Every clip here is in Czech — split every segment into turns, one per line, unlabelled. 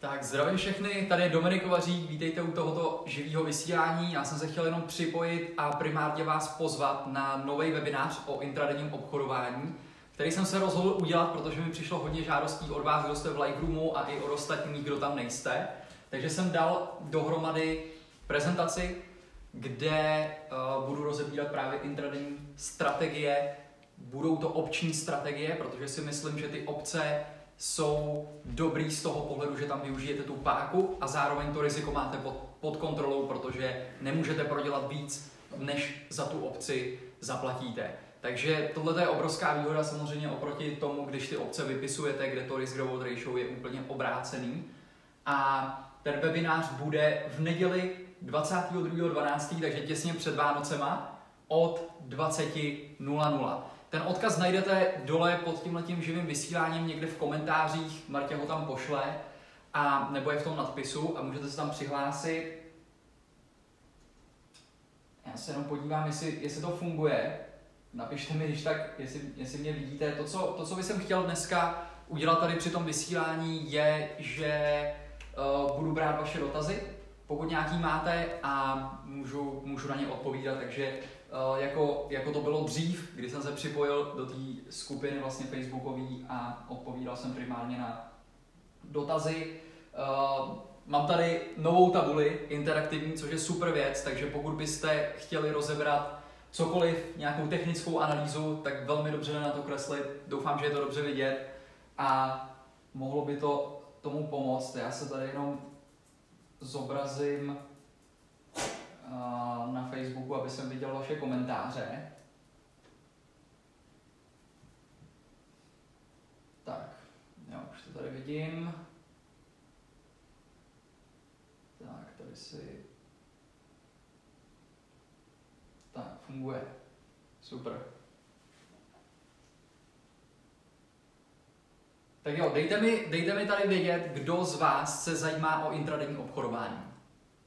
Tak zdravím všechny, tady je Dominik Kovařík, vítejte u tohoto živého vysílání. Já jsem se chtěl jenom připojit a primárně vás pozvat na nový webinář o intradenním obchodování, který jsem se rozhodl udělat, protože mi přišlo hodně žádostí od vás, kdo jste v Lightroomu a i od ostatních, kdo tam nejste. Takže jsem dal dohromady prezentaci, kde uh, budu rozebírat právě intradenní strategie. Budou to obční strategie, protože si myslím, že ty obce jsou dobrý z toho pohledu, že tam využijete tu páku a zároveň to riziko máte pod, pod kontrolou, protože nemůžete prodělat víc, než za tu obci zaplatíte. Takže tohle je obrovská výhoda samozřejmě oproti tomu, když ty obce vypisujete, kde to risk reward ratio je úplně obrácený. A ten webinář bude v neděli 22.12., takže těsně před Vánocema od 20.00. Ten odkaz najdete dole pod tímhletím živým vysíláním někde v komentářích, Martě ho tam pošle, a nebo je v tom nadpisu a můžete se tam přihlásit. Já se jenom podívám, jestli, jestli to funguje. Napište mi, když tak, jestli, jestli mě vidíte. To co, to, co bych jsem chtěl dneska udělat tady při tom vysílání, je, že uh, budu brát vaše dotazy, pokud nějaký máte a můžu, můžu na ně odpovídat, takže jako, jako to bylo dřív, kdy jsem se připojil do té skupiny vlastně facebookové a odpovídal jsem primárně na dotazy. Uh, mám tady novou tabuli interaktivní, což je super věc, takže pokud byste chtěli rozebrat cokoliv, nějakou technickou analýzu, tak velmi dobře na to kreslit. Doufám, že je to dobře vidět a mohlo by to tomu pomoct. Já se tady jenom zobrazím na Facebooku, aby jsem viděl vaše komentáře. Tak, jo, už to tady vidím. Tak, tady si... Tak, funguje. Super. Tak jo, dejte mi, dejte mi tady vědět, kdo z vás se zajímá o intradenní obchodování.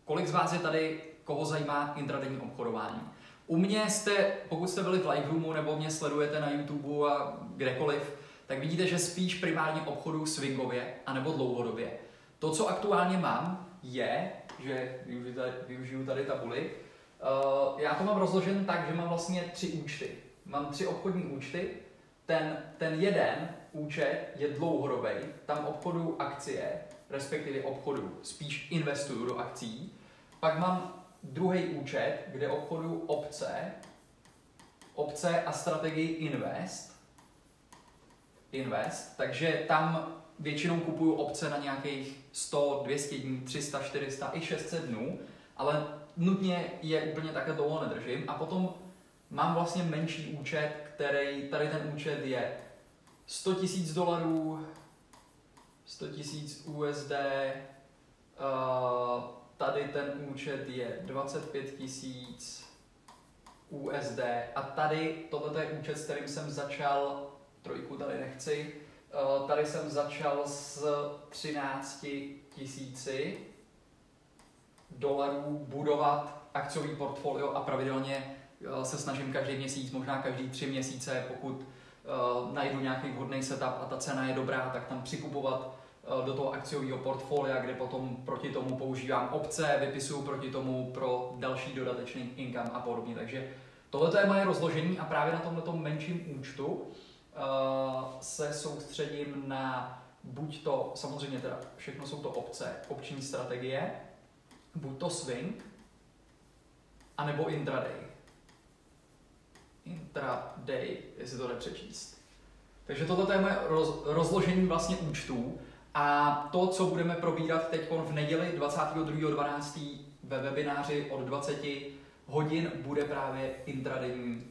Kolik z vás je tady, koho zajímá intradenní obchodování? U mě jste, pokud jste byli v live roomu nebo mě sledujete na YouTube a kdekoliv, tak vidíte, že spíš primárně obchodu swingově anebo dlouhodobě. To, co aktuálně mám, je, že využiju tady, využiju tady tabuli, uh, já to mám rozložen tak, že mám vlastně tři účty. Mám tři obchodní účty, ten, ten jeden účet je dlouhodobý, tam obchodu akcie, respektive obchodu spíš investuju do akcí. Pak mám druhý účet, kde obchodu obce, obce a strategii invest. Invest, takže tam většinou kupuju obce na nějakých 100, 200 dní, 300, 400 i 600 dnů, ale nutně je úplně takhle dlouho nedržím. A potom mám vlastně menší účet, který, tady ten účet je 100 000 dolarů, 100 000 USD, uh, tady ten účet je 25 000 USD a tady tohle je účet, s kterým jsem začal, trojku tady nechci, uh, tady jsem začal s 13 tisíci dolarů budovat akciový portfolio a pravidelně uh, se snažím každý měsíc, možná každý tři měsíce, pokud uh, najdu nějaký vhodný setup a ta cena je dobrá, tak tam přikupovat do toho akciového portfolia, kde potom proti tomu používám opce, vypisuju proti tomu pro další dodatečný income a podobně. Takže tohle je moje rozložení a právě na tomto menším účtu uh, se soustředím na buď to, samozřejmě teda všechno jsou to opce, opční strategie, buď to swing, anebo intraday intraday, jestli to nepřečíst. Takže toto je moje roz, rozložení vlastně účtů a to, co budeme probírat teď v neděli 22.12. ve webináři od 20 hodin, bude právě intradenní,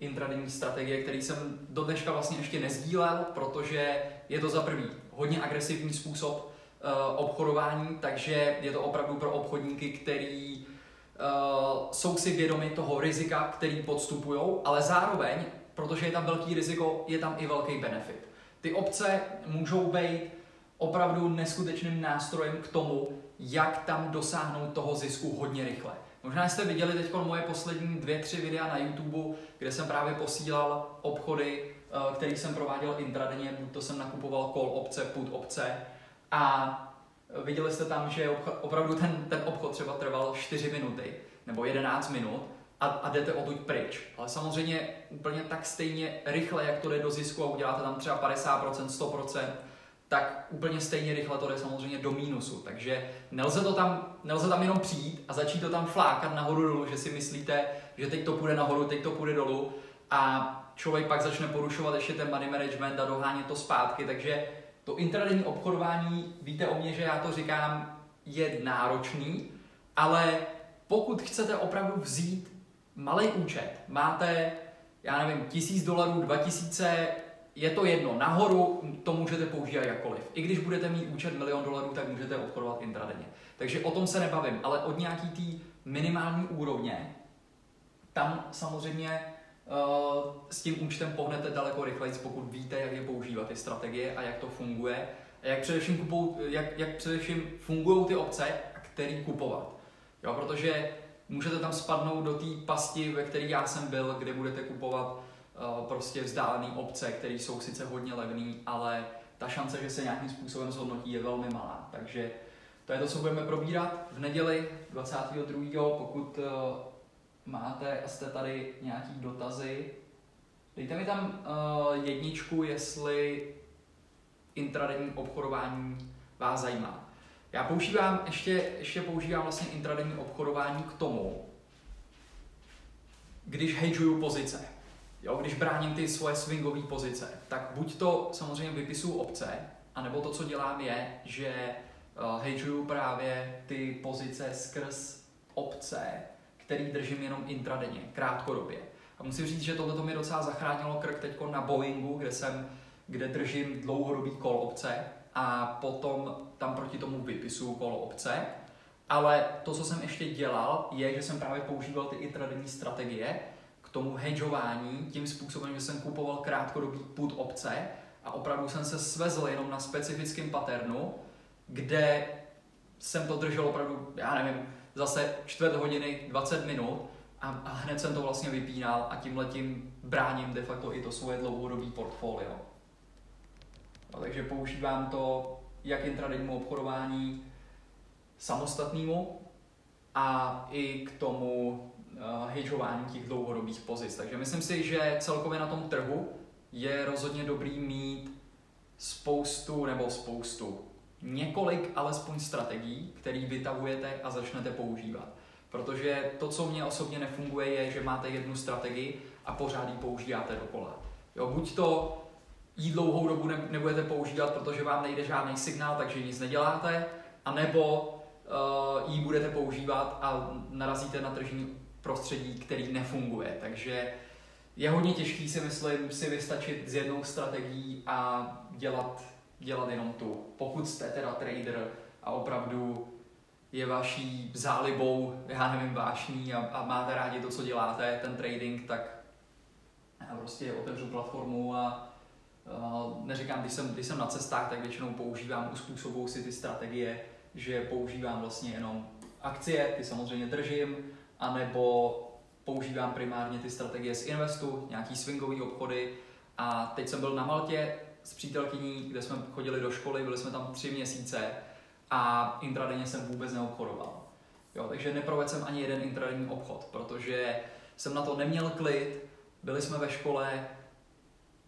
intradenní strategie, který jsem do dneška vlastně ještě nezdílel, protože je to za prvý hodně agresivní způsob uh, obchodování, takže je to opravdu pro obchodníky, který uh, jsou si vědomi toho rizika, který podstupují, ale zároveň, protože je tam velký riziko, je tam i velký benefit. Ty obce můžou být opravdu neskutečným nástrojem k tomu, jak tam dosáhnout toho zisku hodně rychle. Možná jste viděli teď moje poslední dvě, tři videa na YouTube, kde jsem právě posílal obchody, eh, který jsem prováděl intradenně, buď to jsem nakupoval call opce, put opce a viděli jste tam, že opravdu ten, ten obchod třeba trval 4 minuty nebo 11 minut a, a jdete odtud pryč. Ale samozřejmě úplně tak stejně rychle, jak to jde do zisku a uděláte tam třeba 50%, 100%, tak úplně stejně rychle to jde samozřejmě do mínusu. Takže nelze, to tam, nelze tam jenom přijít a začít to tam flákat nahoru dolů, že si myslíte, že teď to půjde nahoru, teď to půjde dolů a člověk pak začne porušovat ještě ten money management a dohánět to zpátky. Takže to intradenní obchodování, víte o mě, že já to říkám, je náročný, ale pokud chcete opravdu vzít malý účet, máte, já nevím, tisíc dolarů, dva tisíce, je to jedno, nahoru to můžete používat jakkoliv. I když budete mít účet milion dolarů, tak můžete obchodovat intradenně. Takže o tom se nebavím, ale od nějaký té minimální úrovně, tam samozřejmě uh, s tím účtem pohnete daleko rychleji, pokud víte, jak je používat ty strategie a jak to funguje a jak především, kupou, jak, jak především fungují ty obce který kupovat. Jo, protože můžete tam spadnout do té pasti, ve které já jsem byl, kde budete kupovat prostě vzdálené obce, které jsou sice hodně levné, ale ta šance, že se nějakým způsobem zhodnotí, je velmi malá. Takže to je to, co budeme probírat v neděli 22. Pokud uh, máte a jste tady nějaký dotazy, dejte mi tam uh, jedničku, jestli intradenní obchodování vás zajímá. Já používám, ještě, ještě používám vlastně intradenní obchodování k tomu, když hedžuju pozice. Jo, když bráním ty svoje swingové pozice, tak buď to samozřejmě vypisuju obce, anebo to, co dělám, je, že uh, hedžuju právě ty pozice skrz obce, který držím jenom intradenně, krátkodobě. A musím říct, že tohle mi docela zachránilo krk teď na Boeingu, kde jsem, kde držím dlouhodobý kol opce a potom tam proti tomu vypisuju kol opce. Ale to, co jsem ještě dělal, je, že jsem právě používal ty intradenní strategie tomu hedžování tím způsobem, že jsem kupoval krátkodobý put opce a opravdu jsem se svezl jenom na specifickém paternu, kde jsem to držel opravdu, já nevím, zase čtvrt hodiny, 20 minut a, a hned jsem to vlastně vypínal a tím letím bráním de facto i to svoje dlouhodobé portfolio. No, takže používám to jak intradennímu obchodování samostatnému a i k tomu hedžování těch dlouhodobých pozic. Takže myslím si, že celkově na tom trhu je rozhodně dobrý mít spoustu nebo spoustu několik alespoň strategií, které vytahujete a začnete používat. Protože to, co mě osobně nefunguje, je, že máte jednu strategii a pořád ji používáte dokola. Jo, buď to jí dlouhou dobu nebudete používat, protože vám nejde žádný signál, takže nic neděláte, anebo uh, ji budete používat a narazíte na tržní prostředí, který nefunguje. Takže je hodně těžký si myslím si vystačit s jednou strategií a dělat dělat jenom tu. Pokud jste teda trader a opravdu je vaší zálibou, já nevím, vášní a, a máte rádi to, co děláte, ten trading, tak já prostě otevřu platformu a neříkám, když jsem, když jsem na cestách, tak většinou používám, uspůsobuju si ty strategie, že používám vlastně jenom akcie, ty samozřejmě držím, anebo používám primárně ty strategie z investu, nějaký swingový obchody a teď jsem byl na Maltě, s přítelkyní, kde jsme chodili do školy, byli jsme tam tři měsíce a intradenně jsem vůbec neobchodoval. Jo, takže neprovedl jsem ani jeden intradenní obchod, protože jsem na to neměl klid, byli jsme ve škole,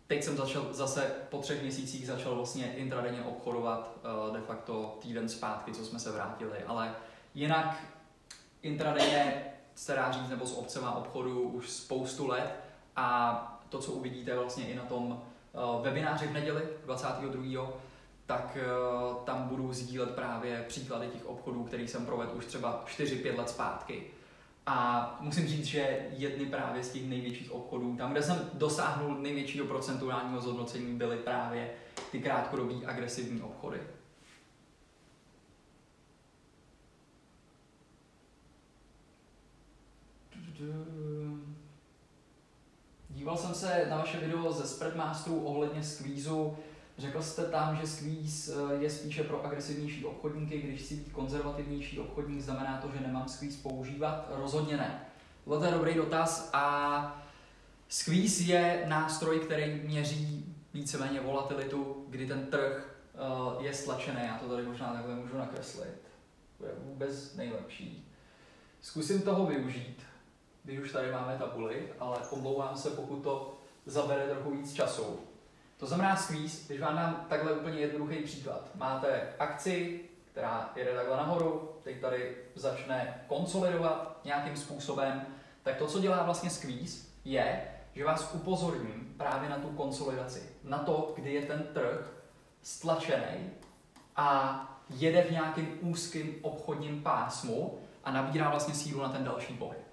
teď jsem začal zase po třech měsících začal vlastně intradenně obchodovat uh, de facto týden zpátky, co jsme se vrátili, ale jinak intradenně se dá říct, nebo s obcema obchodu už spoustu let a to, co uvidíte vlastně i na tom Eh, webináři v neděli 22. tak eh, tam budu sdílet právě příklady těch obchodů, který jsem provedl už třeba 4-5 let zpátky. A musím říct, že jedny právě z těch největších obchodů, tam, kde jsem dosáhnul největšího procentuálního zhodnocení, byly právě ty krátkodobí agresivní obchody. Díval jsem se na vaše video ze Spreadmasterů ohledně squeezu. Řekl jste tam, že squeeze eh, je spíše pro agresivnější obchodníky, když si být konzervativnější obchodník, znamená to, že nemám squeeze používat? Rozhodně ne. Tohle je dobrý dotaz a squeeze je nástroj, který měří víceméně volatilitu, kdy ten trh uh, je stlačený, já to tady možná takhle můžu nakreslit. To je vůbec nejlepší. Zkusím toho využít, když už tady máme tabuli, ale omlouvám se, pokud to zabere trochu víc času. To znamená squeeze, když vám dám takhle úplně jednoduchý příklad. Máte akci, která jede takhle nahoru, teď tady začne konsolidovat nějakým způsobem, tak to, co dělá vlastně squeeze, je, že vás upozorní právě na tu konsolidaci, na to, kdy je ten trh stlačený a jede v nějakém úzkém obchodním pásmu a nabírá vlastně sílu na ten další pohyb.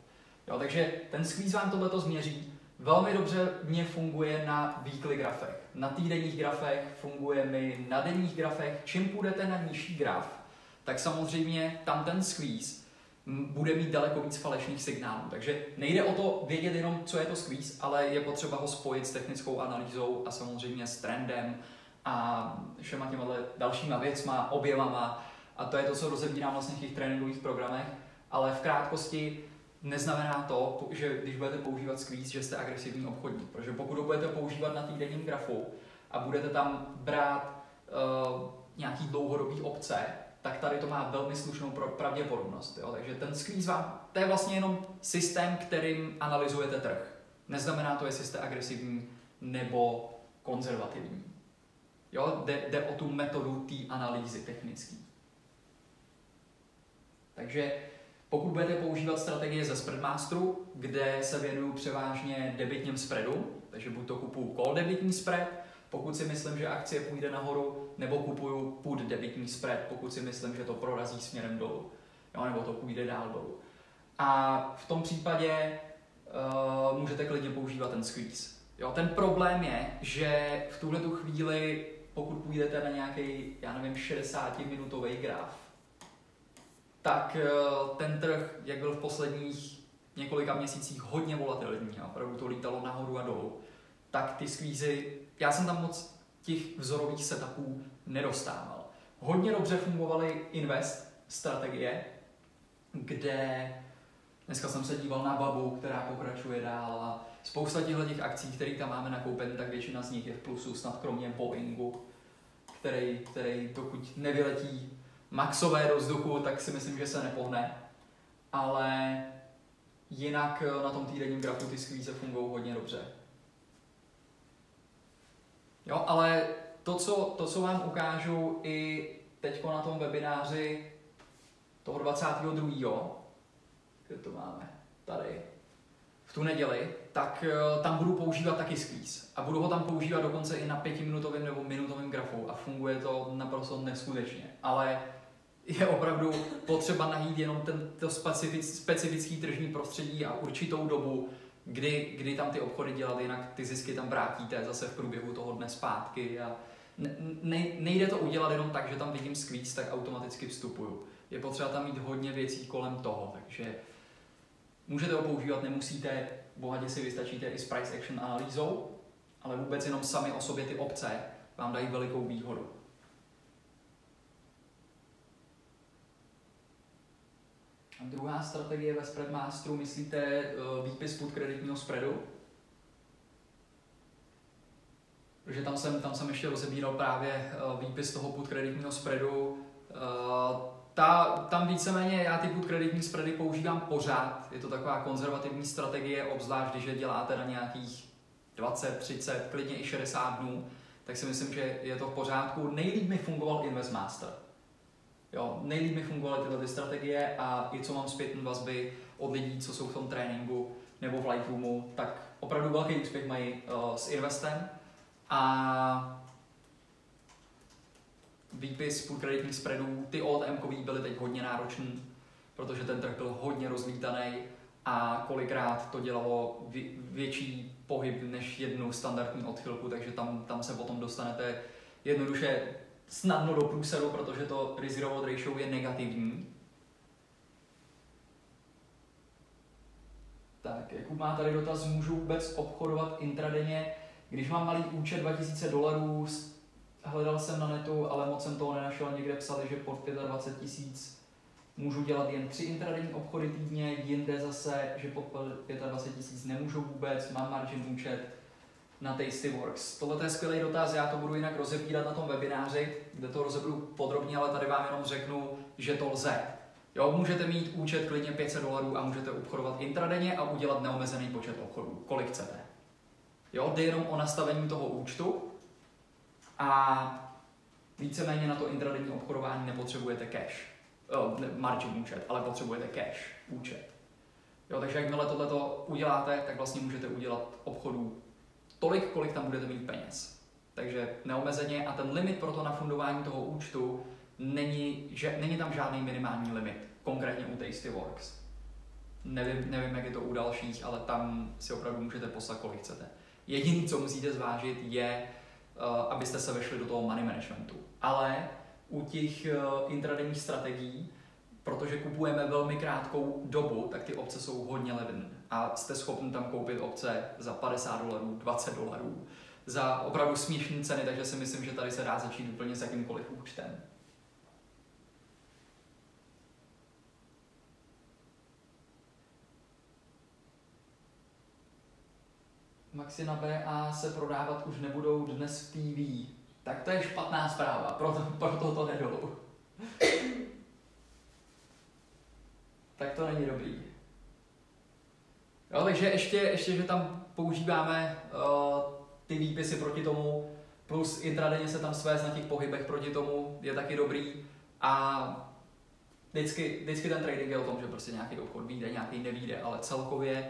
Jo, takže ten squeeze vám tohleto změří. Velmi dobře mě funguje na weekly grafech. Na týdenních grafech funguje mi na denních grafech. Čím půjdete na nižší graf, tak samozřejmě tam ten squeeze bude mít daleko víc falešných signálů. Takže nejde o to vědět jenom, co je to squeeze, ale je potřeba ho spojit s technickou analýzou a samozřejmě s trendem a všema těma dalšíma věcma, objevama. A to je to, co rozebírám vlastně v těch tréninkových programech. Ale v krátkosti neznamená to, že když budete používat squeeze, že jste agresivní obchodník. Protože pokud ho budete používat na týdenním grafu a budete tam brát uh, nějaký dlouhodobý obce, tak tady to má velmi slušnou pravděpodobnost. Jo? Takže ten squeeze vám, to je vlastně jenom systém, kterým analyzujete trh. Neznamená to, jestli jste agresivní nebo konzervativní. Jo? Jde, jde o tu metodu té analýzy technické. Takže pokud budete používat strategie ze Spreadmasteru, kde se věnuju převážně debitním spreadu, takže buď to kupuju call debitní spread, pokud si myslím, že akcie půjde nahoru, nebo kupuju put debitní spread, pokud si myslím, že to prorazí směrem dolů, jo, nebo to půjde dál dolů. A v tom případě uh, můžete klidně používat ten squeeze. Jo, ten problém je, že v tuhle tu chvíli, pokud půjdete na nějaký, já nevím, 60-minutový graf, tak uh, ten trh, jak byl v posledních několika měsících hodně volatilní, opravdu to lítalo nahoru a dolů, tak ty skvízy, já jsem tam moc těch vzorových setupů nedostával. Hodně dobře fungovaly invest strategie, kde dneska jsem se díval na Babu, která pokračuje dál a spousta těchto těch akcí, které tam máme nakoupené, tak většina z nich je v plusu, snad kromě Boeingu, který, který dokud nevyletí maxové do vzduchu, tak si myslím, že se nepohne. Ale jinak na tom týdenním grafu ty skvíze fungují hodně dobře. Jo, ale to co, to, co vám ukážu i teď na tom webináři toho 22. Kde to máme? Tady. V tu neděli, tak uh, tam budu používat taky squeeze. A budu ho tam používat dokonce i na pětiminutovém nebo minutovém grafu a funguje to naprosto neskutečně. Ale je opravdu potřeba najít jenom ten, to specific, specifický tržní prostředí a určitou dobu, kdy, kdy tam ty obchody dělat, jinak ty zisky tam vrátíte zase v průběhu toho dne zpátky a ne, nejde to udělat jenom tak, že tam vidím squeeze, tak automaticky vstupuju. Je potřeba tam mít hodně věcí kolem toho, takže můžete ho používat, nemusíte, bohatě si vystačíte i s price action analýzou, ale vůbec jenom sami o sobě ty obce vám dají velikou výhodu. A druhá strategie ve Spreadmasteru, myslíte uh, výpis pod kreditního spreadu? Protože tam jsem, tam jsem ještě rozebíral právě uh, výpis toho podkreditního spreadu. Uh, ta, tam víceméně já ty podkreditní spready používám pořád. Je to taková konzervativní strategie, obzvlášť když je děláte na nějakých 20, 30, klidně i 60 dnů, tak si myslím, že je to v pořádku. Nejlíp mi fungoval InvestMaster. Jo, nejlíp mi fungovaly tyhle ty strategie a i co mám zpětné vazby od lidí, co jsou v tom tréninku nebo v Lightroomu, tak opravdu velký úspěch mají uh, s Investem. A výpis kreditních spreadů, ty OLM byly teď hodně náročný, protože ten trh byl hodně rozlítaný a kolikrát to dělalo větší pohyb než jednu standardní odchylku, takže tam, tam se potom dostanete. Jednoduše snadno do průseru, protože to risk reward ratio je negativní. Tak, Jakub má tady dotaz, můžu vůbec obchodovat intradenně, když mám malý účet 2000 dolarů, hledal jsem na netu, ale moc jsem toho nenašel, někde psali, že pod 25 tisíc můžu dělat jen tři intradenní obchody týdně, jinde zase, že pod 25 tisíc nemůžu vůbec, mám margin účet, na Tastyworks? Tohle je skvělý dotaz, já to budu jinak rozebírat na tom webináři, kde to rozebudu podrobně, ale tady vám jenom řeknu, že to lze. Jo, můžete mít účet klidně 500 dolarů a můžete obchodovat intradenně a udělat neomezený počet obchodů, kolik chcete. Jo, jde jenom o nastavení toho účtu a víceméně na to intradenní obchodování nepotřebujete cash, uh, margin účet, ale potřebujete cash účet. Jo, takže jakmile tohleto uděláte, tak vlastně můžete udělat obchodů tolik, kolik tam budete mít peněz. Takže neomezeně a ten limit pro to nafundování toho účtu není, že, není tam žádný minimální limit, konkrétně u Tastyworks. Nevím, nevím, jak je to u dalších, ale tam si opravdu můžete poslat, kolik chcete. Jediné, co musíte zvážit, je, uh, abyste se vešli do toho money managementu. Ale u těch uh, intradenních strategií, protože kupujeme velmi krátkou dobu, tak ty opce jsou hodně levné. A jste schopni tam koupit opce za 50 dolarů, 20 dolarů, za opravdu směšné ceny, takže si myslím, že tady se dá začít úplně s jakýmkoliv účtem. Maxi na BA se prodávat už nebudou dnes v TV. Tak to je špatná zpráva, proto, proto to nedolu. tak to není dobrý. Jo, takže ještě, ještě, že tam používáme uh, ty výpisy proti tomu, plus intradenně se tam svést na těch pohybech proti tomu, je taky dobrý. A vždycky, vždycky ten trading je o tom, že prostě nějaký obchod vyjde, nějaký nevíde, ale celkově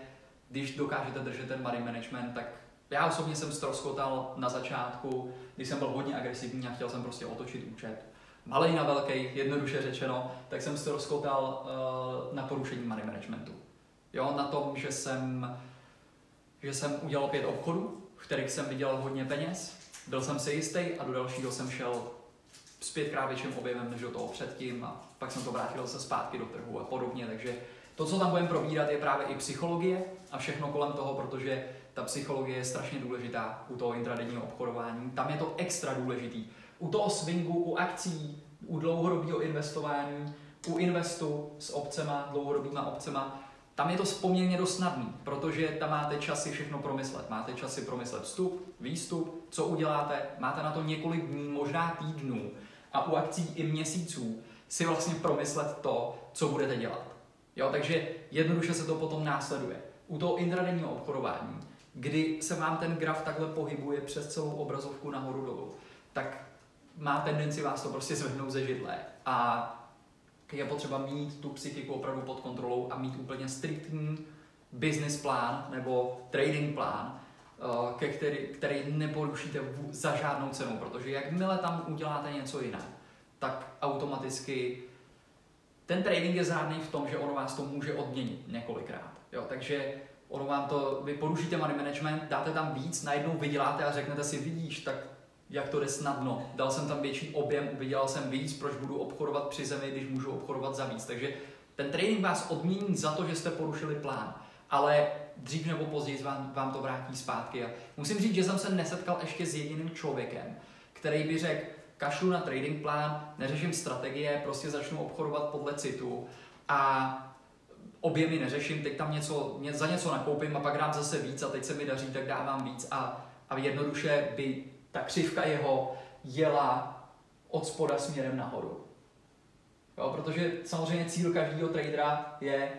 když dokážete držet ten money management, tak já osobně jsem stroskotal na začátku, když jsem byl hodně agresivní a chtěl jsem prostě otočit účet. Malej na velký, jednoduše řečeno, tak jsem stroskotal uh, na porušení money managementu. Jo, na tom, že jsem, že jsem udělal pět obchodů, v kterých jsem vydělal hodně peněz, byl jsem si jistý a do dalšího jsem šel s pětkrát větším objemem než do toho předtím a pak jsem to vrátil se zpátky do trhu a podobně, takže to, co tam budeme probírat, je právě i psychologie a všechno kolem toho, protože ta psychologie je strašně důležitá u toho intradenního obchodování. Tam je to extra důležitý. U toho swingu, u akcí, u dlouhodobého investování, u investu s obcema, dlouhodobýma obcema, tam je to poměrně dost snadný, protože tam máte časy všechno promyslet. Máte časy promyslet vstup, výstup, co uděláte, máte na to několik dní, možná týdnů a u akcí i měsíců si vlastně promyslet to, co budete dělat. Jo, takže jednoduše se to potom následuje. U toho intradenního obchodování, kdy se vám ten graf takhle pohybuje přes celou obrazovku nahoru dolů, tak má tendenci vás to prostě zvednout ze židle. A je potřeba mít tu psychiku opravdu pod kontrolou a mít úplně striktní business plán nebo trading plán, eh, ke který, který neporušíte za žádnou cenu, protože jakmile tam uděláte něco jiného, tak automaticky ten trading je zrádný v tom, že ono vás to může odměnit několikrát. Jo, takže ono vám to, vy porušíte money management, dáte tam víc, najednou vyděláte a řeknete si, vidíš, tak jak to jde snadno. Dal jsem tam větší objem, vydělal jsem víc, proč budu obchodovat při zemi, když můžu obchodovat za víc. Takže ten trading vás odmění za to, že jste porušili plán. Ale dřív nebo později vám, vám to vrátí zpátky. A musím říct, že jsem se nesetkal ještě s jediným člověkem, který by řekl, kašlu na trading plán, neřeším strategie, prostě začnu obchodovat podle citu a objemy neřeším, teď tam něco, za něco nakoupím a pak dám zase víc a teď se mi daří, tak dávám víc a, a jednoduše by ta křivka jeho jela od spoda směrem nahoru. Jo, protože samozřejmě cíl každého tradera je,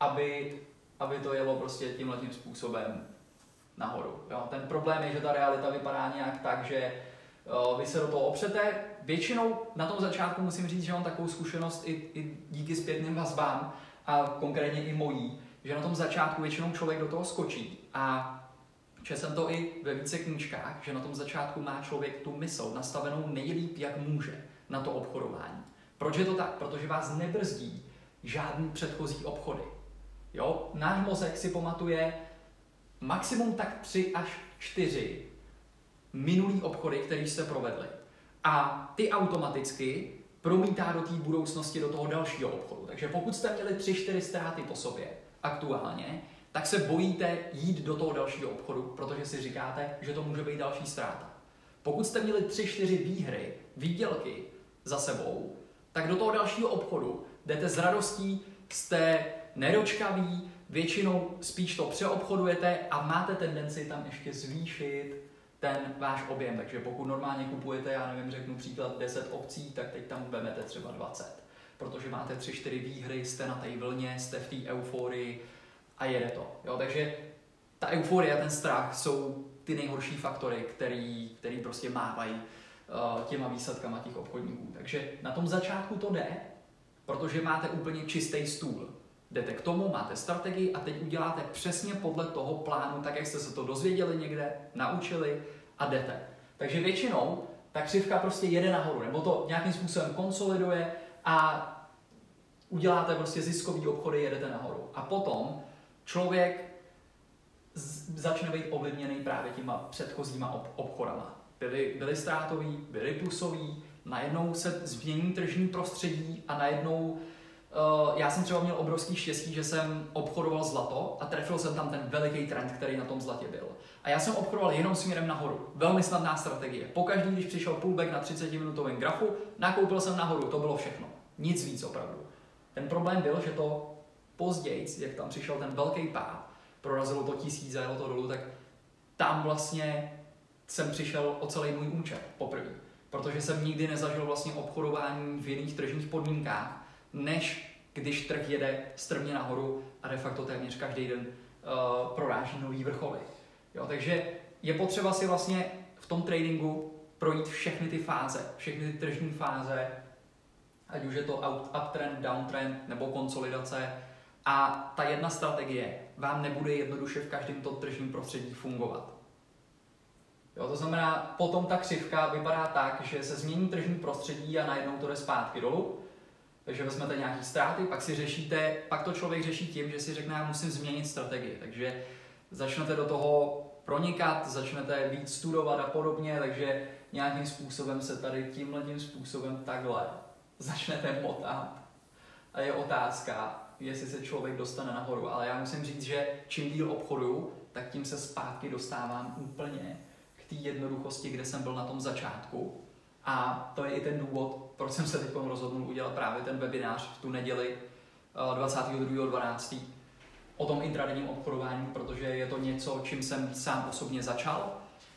aby, aby to jelo prostě tímhle tím způsobem nahoru. Jo. Ten problém je, že ta realita vypadá nějak tak, že vy se do toho opřete. Většinou na tom začátku musím říct, že mám takovou zkušenost i, i díky zpětným vazbám a konkrétně i mojí, že na tom začátku většinou člověk do toho skočí a Četl jsem to i ve více knížkách, že na tom začátku má člověk tu mysl nastavenou nejlíp, jak může na to obchodování. Proč je to tak? Protože vás nebrzdí žádný předchozí obchody. Jo? Náš mozek si pamatuje maximum tak 3 až 4 minulý obchody, které jste provedli. A ty automaticky promítá do té budoucnosti, do toho dalšího obchodu. Takže pokud jste měli 3-4 ztráty po sobě aktuálně, tak se bojíte jít do toho dalšího obchodu, protože si říkáte, že to může být další ztráta. Pokud jste měli 3-4 výhry, výdělky za sebou, tak do toho dalšího obchodu jdete s radostí, jste nedočkaví, většinou spíš to přeobchodujete a máte tendenci tam ještě zvýšit ten váš objem. Takže pokud normálně kupujete, já nevím, řeknu příklad 10 obcí, tak teď tam vezmete třeba 20. Protože máte 3-4 výhry, jste na té vlně, jste v té euforii a jede to. Jo, takže ta euforie a ten strach jsou ty nejhorší faktory, který, který prostě mávají uh, těma výsledkama těch obchodníků. Takže na tom začátku to jde, protože máte úplně čistý stůl. Jdete k tomu, máte strategii a teď uděláte přesně podle toho plánu, tak jak jste se to dozvěděli někde, naučili a jdete. Takže většinou ta křivka prostě jede nahoru, nebo to nějakým způsobem konsoliduje a uděláte prostě ziskový obchody, jedete nahoru. A potom člověk začne být ovlivněný právě těma předchozíma ob- obchodama. Byli, byli ztrátoví, byli plusoví, najednou se změní tržní prostředí a najednou Uh, já jsem třeba měl obrovský štěstí, že jsem obchodoval zlato a trefil jsem tam ten veliký trend, který na tom zlatě byl. A já jsem obchodoval jenom směrem nahoru. Velmi snadná strategie. Pokaždý, když přišel pullback na 30-minutovém grafu, nakoupil jsem nahoru, to bylo všechno. Nic víc opravdu. Ten problém byl, že to později, jak tam přišel ten velký pád, prorazilo to tisíce, jelo to dolů, tak tam vlastně jsem přišel o celý můj účet poprvé. Protože jsem nikdy nezažil vlastně obchodování v jiných tržních podmínkách, než když trh jede strmě nahoru a de facto téměř každý den uh, proráží nový vrcholy. Jo, takže je potřeba si vlastně v tom tradingu projít všechny ty fáze, všechny ty tržní fáze, ať už je to uptrend, downtrend nebo konsolidace. A ta jedna strategie vám nebude jednoduše v každém tom tržním prostředí fungovat. Jo, to znamená, potom ta křivka vypadá tak, že se změní tržní prostředí a najednou to jde zpátky dolů. Takže vezmete nějaké ztráty, pak si řešíte, pak to člověk řeší tím, že si řekne, já musím změnit strategii. Takže začnete do toho pronikat, začnete víc studovat a podobně, takže nějakým způsobem se tady tímhle tím způsobem takhle začnete motat. A je otázka, jestli se člověk dostane nahoru. Ale já musím říct, že čím díl obchoduju, tak tím se zpátky dostávám úplně k té jednoduchosti, kde jsem byl na tom začátku. A to je i ten důvod, proč jsem se teď rozhodnul udělat právě ten webinář v tu neděli 22.12. Eh, o tom intradenním obchodování, protože je to něco, čím jsem sám osobně začal.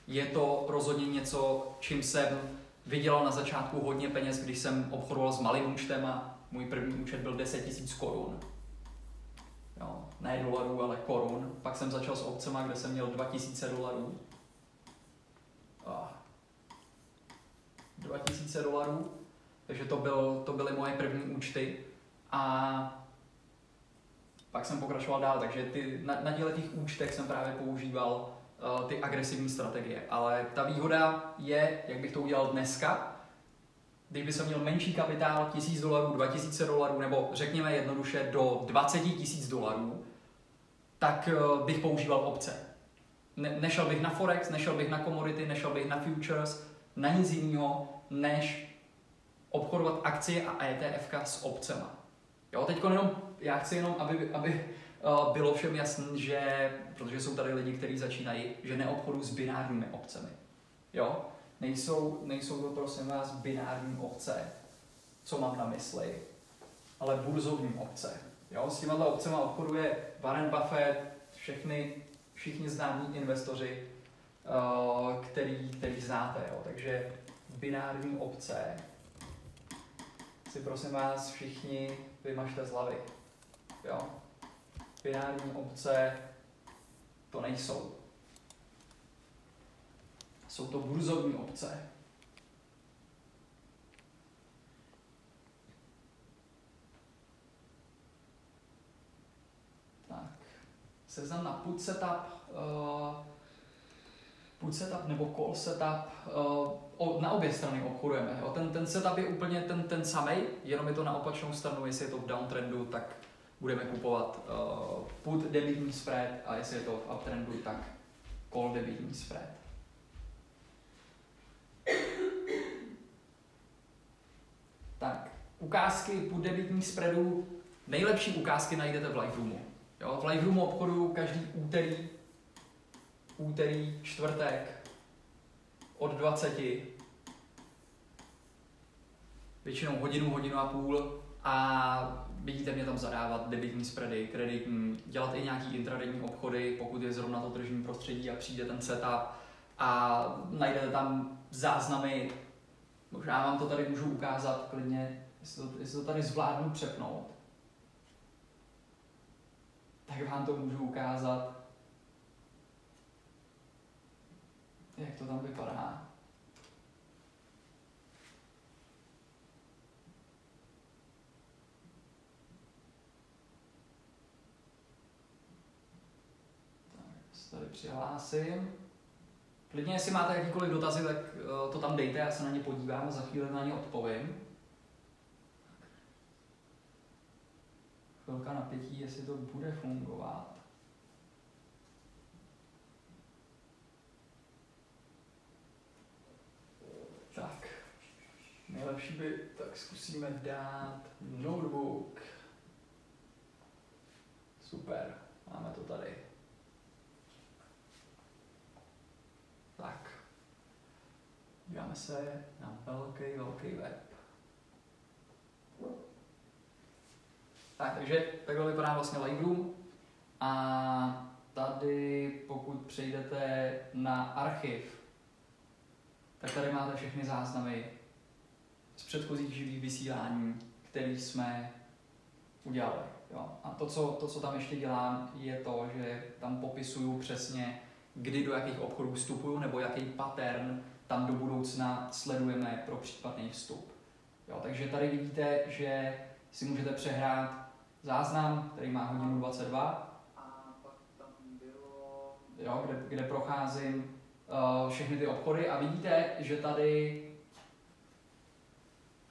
Je to rozhodně něco, čím jsem vydělal na začátku hodně peněz, když jsem obchodoval s malým účtem a můj první účet byl 10 000 korun. Jo, ne dolarů, ale korun. Pak jsem začal s obcema, kde jsem měl 2000 dolarů. 2000 dolarů, takže to, byl, to byly moje první účty. A pak jsem pokračoval dál, takže ty, na, na těch účtech jsem právě používal uh, ty agresivní strategie. Ale ta výhoda je, jak bych to udělal dneska, když by jsem měl menší kapitál, 1000 dolarů, 2000 dolarů, nebo řekněme jednoduše do 20 000 dolarů, tak uh, bych používal opce. Ne, nešel bych na Forex, nešel bych na commodity, nešel bych na futures, na nic jiného, než obchodovat akcie a ETF s opcema. Jo, teď jenom, já chci jenom, aby, aby uh, bylo všem jasné, že, protože jsou tady lidi, kteří začínají, že neobchodují s binárními opcemi. Jo? Nejsou, nejsou to prosím vás binární obce, co mám na mysli, ale burzovní obce. Jo? S těma obcema obchoduje Warren Buffett, všechny, všichni známí investoři, uh, který, který znáte. Jo? Takže binární obce si prosím vás všichni vymažte z hlavy. Jo? Binární obce to nejsou. Jsou to burzovní obce. Tak. Seznam na put setup, uh, put setup nebo call setup, uh, na obě strany obchodujeme. Jo? Ten, ten setup je úplně ten, ten samý, jenom je to na opačnou stranu, jestli je to v downtrendu, tak budeme kupovat uh, put debitní spread a jestli je to v uptrendu, tak call debitní spread. Tak, ukázky put debitních spreadů, nejlepší ukázky najdete v Lightroomu. Jo, v Lightroomu obchodu každý úterý, úterý, čtvrtek od 20, většinou hodinu, hodinu a půl a vidíte mě tam zadávat debitní spready, kreditní, dělat i nějaký intradenní obchody, pokud je zrovna to tržní prostředí a přijde ten setup a najdete tam záznamy, možná vám to tady můžu ukázat klidně, jestli to, jestli to tady zvládnu přepnout, tak vám to můžu ukázat, jak to tam vypadá. tady přihlásím. Klidně, jestli máte jakýkoliv dotazy, tak eh, to tam dejte, já se na ně podívám a za chvíli na ně odpovím. Chvilka napětí, jestli to bude fungovat. Tak, nejlepší by, tak zkusíme dát notebook. Super, máme to tady. Tak. Díváme se na velký, velký web. Tak, takže takhle vypadá vlastně Lightroom. A tady, pokud přejdete na archiv, tak tady máte všechny záznamy z předchozích živých vysílání, které jsme udělali. Jo. A to co, to, co tam ještě dělám, je to, že tam popisuju přesně, kdy do jakých obchodů vstupuju, nebo jaký pattern tam do budoucna sledujeme pro případný vstup. Jo, takže tady vidíte, že si můžete přehrát záznam, který má hodinu 22. A pak tam bylo... Jo, kde, kde procházím uh, všechny ty obchody a vidíte, že tady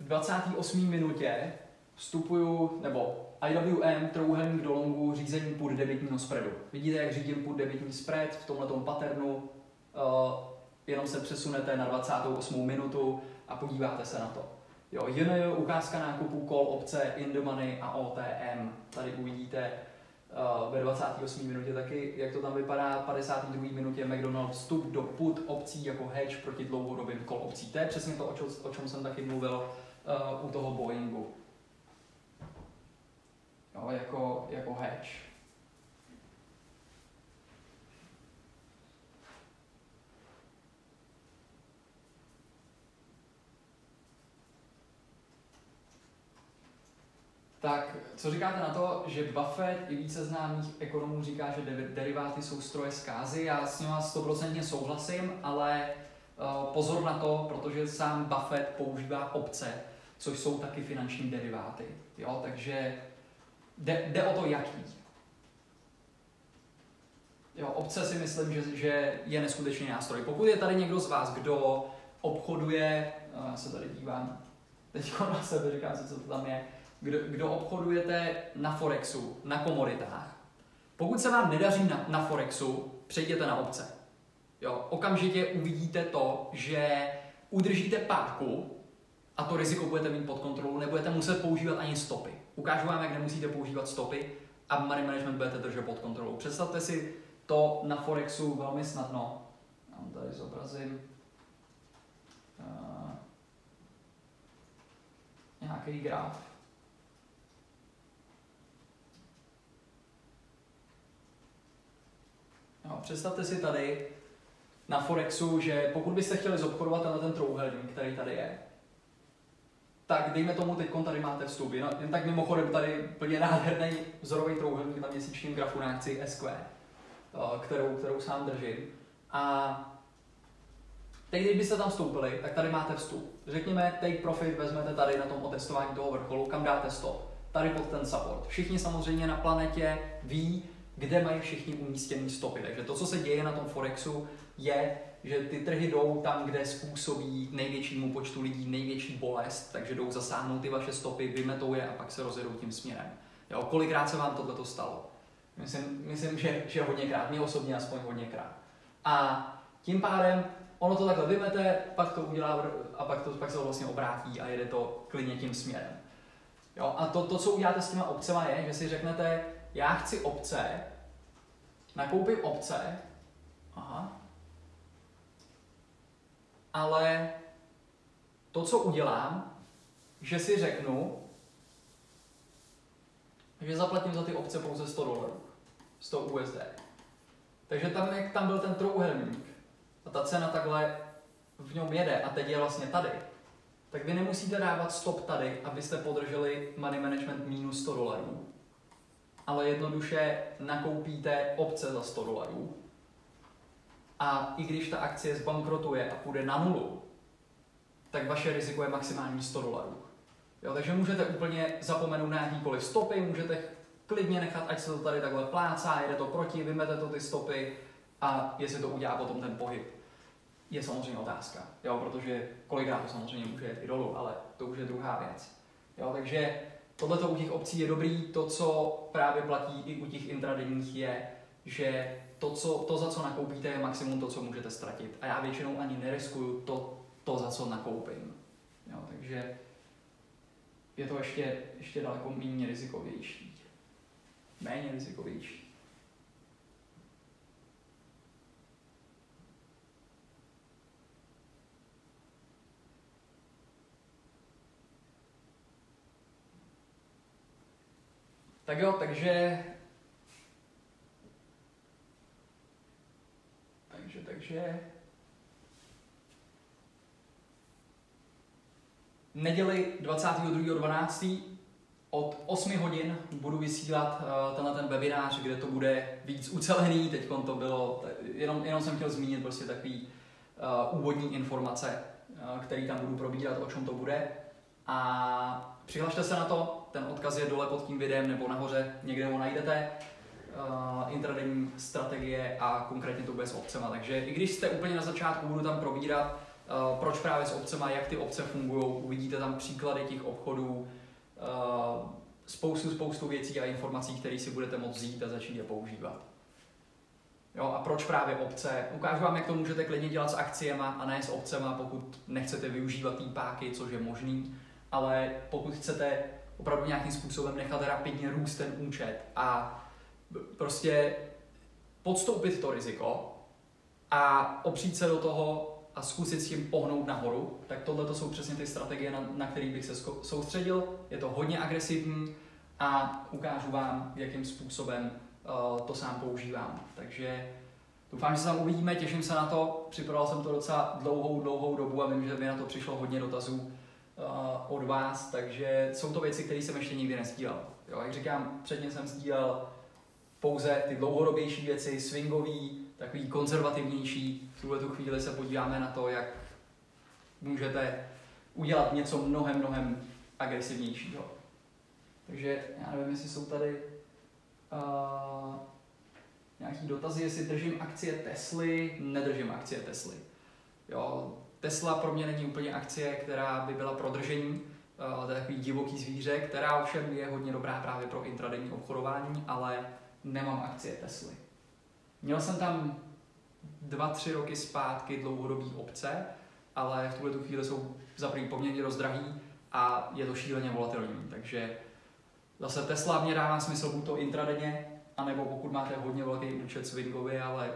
v 28. minutě vstupuju, nebo IWM, trouhelník do longu, řízení put debitního spreadu. Vidíte, jak řídím put debitní spread v tomto patternu, uh, jenom se přesunete na 28. minutu a podíváte se na to. Jo, JNJ, ukázka nákupu, call opce, in the money a OTM. Tady uvidíte uh, ve 28. minutě taky, jak to tam vypadá. 52. minutě McDonald's vstup do put opcí jako hedge proti dlouhodobým call opcí. To je přesně to, o čem, o čem jsem taky mluvil uh, u toho Boeingu jo, jako, jako hedge. Tak co říkáte na to, že Buffett i více známých ekonomů říká, že deriváty jsou stroje zkázy? Já s ním stoprocentně souhlasím, ale uh, pozor na to, protože sám Buffett používá opce, což jsou taky finanční deriváty. Jo? Takže Jde, jde o to, jaký. Jo, obce si myslím, že, že je neskutečný nástroj. Pokud je tady někdo z vás, kdo obchoduje, já se tady dívám, teď na sebe říkám si, co to tam je, kdo, kdo obchodujete na Forexu, na komoditách, pokud se vám nedaří na, na Forexu, přejděte na obce. Jo, okamžitě uvidíte to, že udržíte páku a to riziko budete mít pod kontrolou, nebudete muset používat ani stopy. Ukážu vám, jak nemusíte používat stopy a money management budete držet pod kontrolou. Představte si to na Forexu velmi snadno. Já vám tady zobrazím uh, nějaký graf. Jo, představte si tady na Forexu, že pokud byste chtěli zobchodovat tenhle ten trouhelník, který tady je, tak dejme tomu, teď tady máte vstup. Jen, jen tak mimochodem tady plně nádherný vzorový trouhelník na měsíčním grafu na akci SQ, eh, kterou, kterou sám držím. A teď, když byste tam vstoupili, tak tady máte vstup. Řekněme, take profit vezmete tady na tom otestování toho vrcholu, kam dáte stop. Tady pod ten support. Všichni samozřejmě na planetě ví, kde mají všichni umístěný stopy. Takže to, co se děje na tom Forexu, je, že ty trhy jdou tam, kde způsobí největšímu počtu lidí největší bolest, takže jdou zasáhnout ty vaše stopy, vymetou je a pak se rozjedou tím směrem. Jo, kolikrát se vám tohle stalo? Myslím, myslím že, že hodněkrát, mě osobně aspoň hodněkrát. A tím pádem ono to takhle vymete, pak to udělá a pak, to, pak se to vlastně obrátí a jede to klidně tím směrem. Jo, a to, to, co uděláte s těma obcema je, že si řeknete, já chci obce, nakoupím obce, aha, ale to, co udělám, že si řeknu, že zaplatím za ty opce pouze 100 dolarů, 100 USD. Takže tam, jak tam byl ten trouhelník a ta cena takhle v něm jede a teď je vlastně tady, tak vy nemusíte dávat stop tady, abyste podrželi money management minus 100 dolarů, ale jednoduše nakoupíte opce za 100 dolarů a i když ta akcie zbankrotuje a půjde na nulu, tak vaše riziko je maximální 100 dolarů. Jo, takže můžete úplně zapomenout na jakýkoliv stopy, můžete klidně nechat, ať se to tady takhle plácá, jede to proti, vymete to ty stopy a jestli to udělá potom ten pohyb, je samozřejmě otázka, jo, protože kolikrát to samozřejmě může jít i dolů, ale to už je druhá věc. Jo, takže tohle u těch obcí je dobrý, to, co právě platí i u těch intradenních je, že to, co, to, za co nakoupíte, je maximum to, co můžete ztratit. A já většinou ani neriskuju to, to za co nakoupím. Jo, takže je to ještě, ještě daleko méně rizikovější. Méně rizikovější. Tak jo, takže... Takže, takže... neděli 22.12. od 8 hodin budu vysílat uh, tenhle ten webinář, kde to bude víc ucelený. Teď to bylo, jenom, jenom jsem chtěl zmínit prostě takový uh, úvodní informace, uh, který tam budu probírat, o čem to bude. A přihlašte se na to, ten odkaz je dole pod tím videem nebo nahoře, někde ho najdete. Uh, intradenní strategie a konkrétně to bude s obcema. Takže i když jste úplně na začátku, budu tam probírat Uh, proč právě s obcema, jak ty obce fungují, uvidíte tam příklady těch obchodů, uh, spoustu, spoustu věcí a informací, které si budete moct vzít a začít je používat. Jo, a proč právě obce? Ukážu vám, jak to můžete klidně dělat s akciema a ne s obcema, pokud nechcete využívat páky, což je možný, ale pokud chcete opravdu nějakým způsobem nechat rapidně růst ten účet a prostě podstoupit to riziko a opřít se do toho a zkusit s tím pohnout nahoru, tak tohle to jsou přesně ty strategie, na, na které bych se soustředil. Je to hodně agresivní a ukážu vám, jakým způsobem uh, to sám používám. Takže doufám, že se tam uvidíme, těším se na to. Připravil jsem to docela dlouhou, dlouhou dobu a vím, že mi na to přišlo hodně dotazů od vás, takže jsou to věci, které jsem ještě nikdy nestílel. Jo, jak říkám, předtím jsem sdílel pouze ty dlouhodobější věci, swingový, takový konzervativnější. V tuhle tu chvíli se podíváme na to, jak můžete udělat něco mnohem, mnohem agresivnějšího. Takže já nevím, jestli jsou tady uh, nějaký dotazy, jestli držím akcie Tesly, nedržím akcie Tesly. Jo, Tesla pro mě není úplně akcie, která by byla pro držení, uh, to je takový divoký zvíře, která ovšem je hodně dobrá právě pro intradenní obchodování, ale nemám akcie Tesly. Měl jsem tam dva, tři roky zpátky dlouhodobý obce, ale v tuhle tu chvíli jsou za první poměrně rozdrahý a je to šíleně volatilní. Takže zase Tesla mě dává smysl buď to intradenně, anebo pokud máte hodně velký účet swingový, ale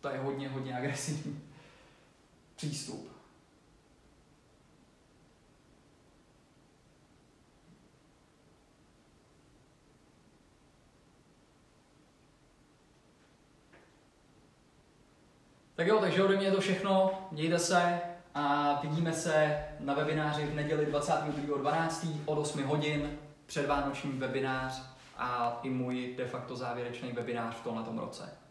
to je hodně, hodně agresivní přístup. Tak jo, takže ode mě je to všechno. Mějte se a vidíme se na webináři v neděli 22.12. od 8 hodin, předvánoční webinář a i můj de facto závěrečný webinář v tomto roce.